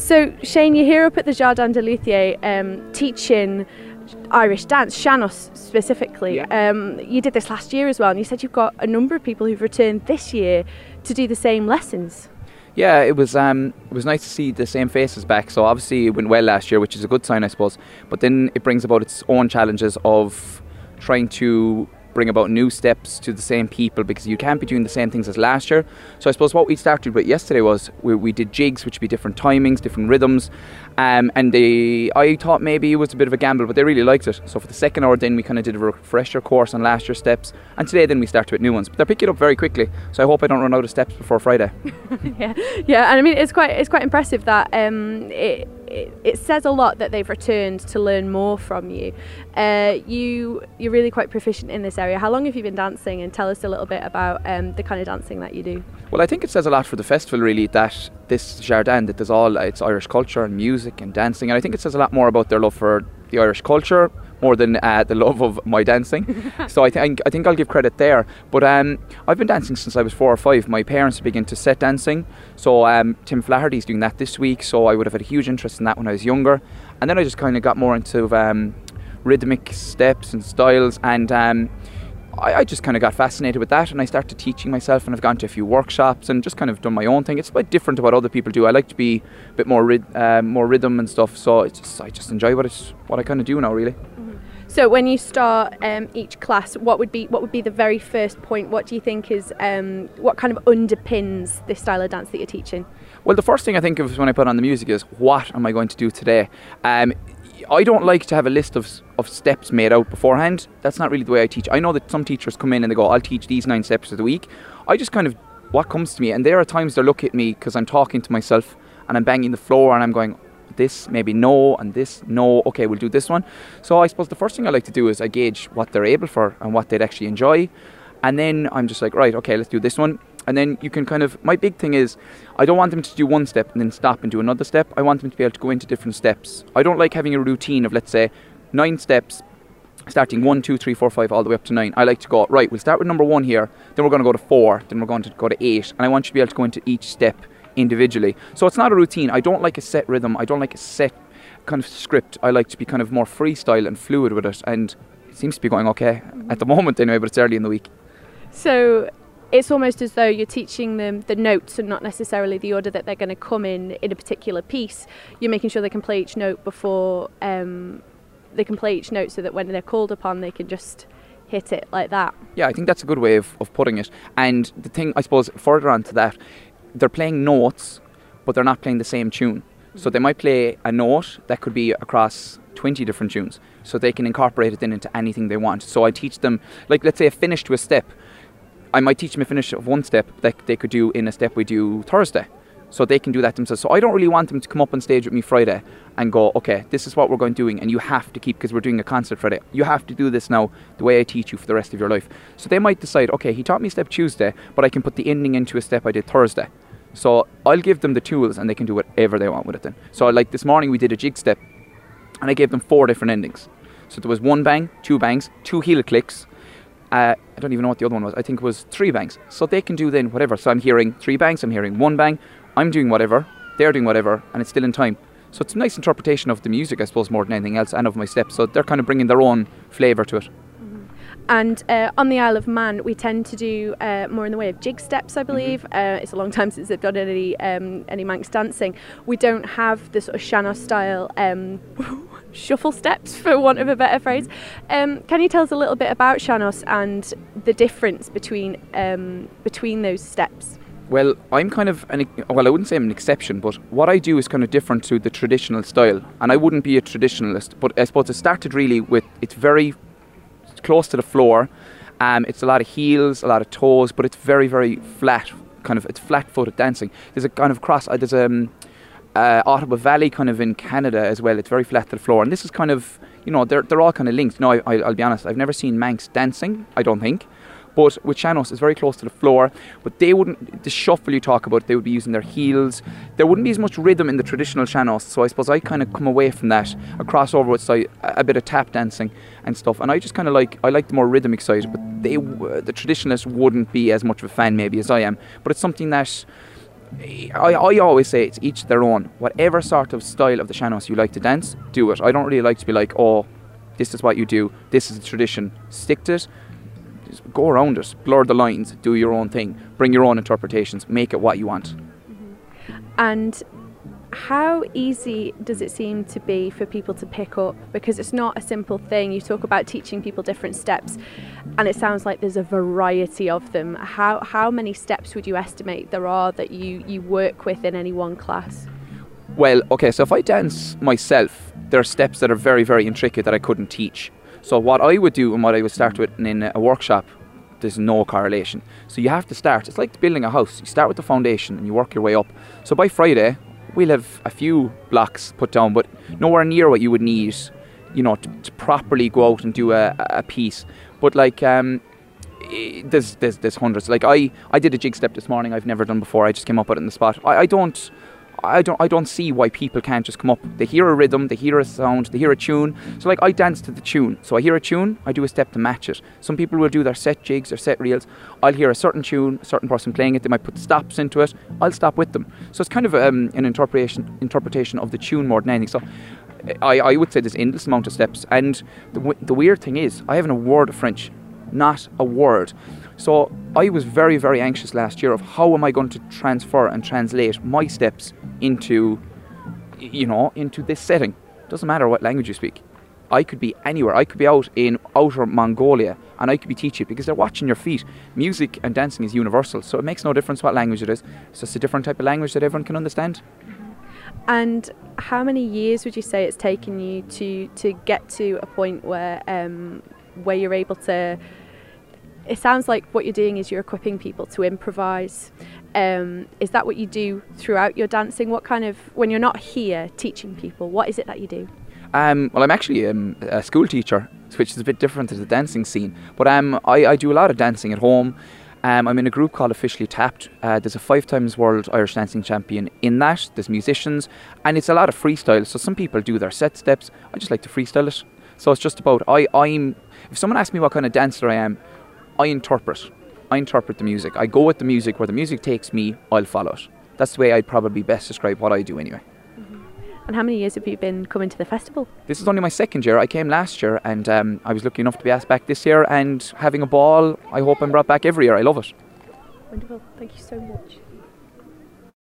So, Shane, you're here up at the Jardin de Luthier um, teaching Irish dance, Sean-nós specifically. Yeah. Um, you did this last year as well, and you said you've got a number of people who've returned this year to do the same lessons. Yeah, it was um, it was nice to see the same faces back. So obviously it went well last year, which is a good sign, I suppose. But then it brings about its own challenges of trying to bring about new steps to the same people because you can't be doing the same things as last year. So I suppose what we started with yesterday was we, we did jigs, which would be different timings, different rhythms, um, and they I thought maybe it was a bit of a gamble, but they really liked it. So for the second hour, then we kind of did a refresher course on last year's steps, and today then we started with new ones. But they're picking up very quickly, so I hope I don't run out of steps before Friday. yeah, yeah, and I mean it's quite it's quite impressive that um, it, it says a lot that they've returned to learn more from you. Uh, you you're really quite proficient in this area. How long have you been dancing? And tell us a little bit about um, the kind of dancing that you do. Well, I think it says a lot for the festival, really, that this Jardin, that there's all it's Irish culture and music and dancing, and I think it says a lot more about their love for the Irish culture more than uh, the love of my dancing. so I think I think I'll give credit there. But um, I've been dancing since I was four or five. My parents began to set dancing, so um, Tim Flaherty's doing that this week. So I would have had a huge interest in that when I was younger, and then I just kind of got more into um, rhythmic steps and styles and. Um, I, I just kind of got fascinated with that and I started teaching myself and I've gone to a few workshops and just kind of done my own thing. It's a bit different to what other people do. I like to be a bit more rid, um, more rhythm and stuff. So it's just, I just enjoy what it's what I kind of do now, really. So when you start um, each class, what would be what would be the very first point? What do you think is um, what kind of underpins this style of dance that you're teaching? Well, the first thing I think of when I put on the music is what am I going to do today? Um, I don't like to have a list of, of steps made out beforehand. That's not really the way I teach. I know that some teachers come in and they go, I'll teach these nine steps of the week. I just kind of, what comes to me, and there are times they look at me because I'm talking to myself and I'm banging the floor and I'm going, this, maybe no, and this, no, okay, we'll do this one. So I suppose the first thing I like to do is I gauge what they're able for and what they'd actually enjoy. And then I'm just like, right, okay, let's do this one. And then you can kind of, my big thing is, I don't want them to do one step and then stop and do another step. I want them to be able to go into different steps. I don't like having a routine of, let's say, nine steps, starting one, two, three, four, five, all the way up to nine. I like to go, right, we'll start with number one here, then we're going to go to four, then we're going to go to eight. And I want you to be able to go into each step individually. So it's not a routine. I don't like a set rhythm. I don't like a set kind of script. I like to be kind of more freestyle and fluid with it. And it seems to be going okay at the moment anyway, but it's early in the week. So it's almost as though you're teaching them the notes and not necessarily the order that they're going to come in in a particular piece. You're making sure they can play each note before um, they can play each note so that when they're called upon, they can just hit it like that. Yeah, I think that's a good way of, of putting it. And the thing, I suppose, further on to that, they're playing notes, but they're not playing the same tune. So they might play a note that could be across 20 different tunes. So they can incorporate it then into anything they want. So I teach them, like, let's say a finish to a step. I might teach them a finish of one step that they could do in a step we do Thursday. So they can do that themselves. So I don't really want them to come up on stage with me Friday and go, okay, this is what we're going doing, and you have to keep because we're doing a concert Friday. You have to do this now the way I teach you for the rest of your life. So they might decide, okay, he taught me step Tuesday, but I can put the ending into a step I did Thursday. So I'll give them the tools and they can do whatever they want with it then. So like this morning we did a jig step and I gave them four different endings. So there was one bang, two bangs, two heel clicks. Uh, I don't even know what the other one was. I think it was three bangs. So they can do then whatever. So I'm hearing three bangs, I'm hearing one bang, I'm doing whatever, they're doing whatever, and it's still in time. So it's a nice interpretation of the music, I suppose, more than anything else, and of my steps. So they're kind of bringing their own flavour to it. And uh, on the Isle of Man, we tend to do uh, more in the way of jig steps, I believe. Mm-hmm. Uh, it's a long time since they've done any um, any Manx dancing. We don't have the sort of Sean-nós style um, shuffle steps, for want of a better phrase. Um, can you tell us a little bit about Sean-nós and the difference between um, between those steps? Well, I'm kind of an well, I wouldn't say I'm an exception, but what I do is kind of different to the traditional style, and I wouldn't be a traditionalist. But I suppose it started really with it's very close to the floor. Um, it's a lot of heels, a lot of toes, but it's very, very flat. Kind of, it's flat-footed dancing. There's a kind of cross. Uh, there's a um, uh, Ottawa Valley kind of in Canada as well. It's very flat to the floor, and this is kind of, you know, they're they're all kind of linked. No, I, I, I'll be honest. I've never seen Manx dancing. I don't think. But with Sean-nós, it's very close to the floor. But they wouldn't, the shuffle you talk about, they would be using their heels. There wouldn't be as much rhythm in the traditional Sean-nós. So I suppose I kind of come away from that, a crossover with a bit of tap dancing and stuff. And I just kind of like, I like the more rhythmic side. But they, the traditionalists wouldn't be as much of a fan maybe as I am. But it's something that eh, I, I always say it's each their own. Whatever sort of style of the Sean-nós you like to dance, do it. I don't really like to be like, oh, this is what you do, this is the tradition, stick to it. Just go around it, blur the lines, do your own thing, bring your own interpretations, make it what you want. Mm-hmm. And how easy does it seem to be for people to pick up? Because it's not a simple thing. You talk about teaching people different steps, and it sounds like there's a variety of them. How, how many steps would you estimate there are that you, you work with in any one class? Well, okay, so if I dance myself, there are steps that are very, very intricate that I couldn't teach. So what I would do and what I would start with in a workshop, there's no correlation. So you have to start. It's like building a house. You start with the foundation and you work your way up. So by Friday, we'll have a few blocks put down, but nowhere near what you would need, you know, to, to properly go out and do a, a piece. But like, um, there's, there's there's hundreds. Like I I did a jig step this morning. I've never done before. I just came up with it in the spot. I, I don't. I don't I don't see why people can't just come up. They hear a rhythm, they hear a sound, they hear a tune. So like I dance to the tune. So I hear a tune, I do a step to match it. Some people will do their set jigs or set reels. I'll hear a certain tune, a certain person playing it. They might put stops into it. I'll stop with them. So it's kind of um, an interpretation interpretation of the tune more than anything. So I, I would say there's endless amount of steps. And the, the weird thing is, I haven't a word of French, not a word. So I was very, very anxious last year of how am I going to transfer and translate my steps into, you know, into this setting. Doesn't matter what language you speak. I could be anywhere. I could be out in outer Mongolia and I could be teaching because they're watching your feet. Music and dancing is universal, so it makes no difference what language it is. It's just a different type of language that everyone can understand. And how many years would you say it's taken you to to get to a point where um, where you're able to? It sounds like what you're doing is you're equipping people to improvise. Um, is that what you do throughout your dancing? What kind of when you're not here teaching people, what is it that you do? Um, well, I'm actually um, a school teacher, which is a bit different to the dancing scene. But um, I, I do a lot of dancing at home. Um, I'm in a group called Officially Tapped. Uh, there's a five times world Irish dancing champion in that. There's musicians, and it's a lot of freestyle. So some people do their set steps. I just like to freestyle it. So it's just about I, I'm. If someone asks me what kind of dancer I am, I interpret. I interpret the music. I go with the music where the music takes me. I'll follow it. That's the way I'd probably best describe what I do anyway. And how many years have you been coming to the festival? This is only my second year. I came last year and um, I was lucky enough to be asked back this year and having a ball. I hope I'm brought back every year. I love it. Wonderful. Thank you so much.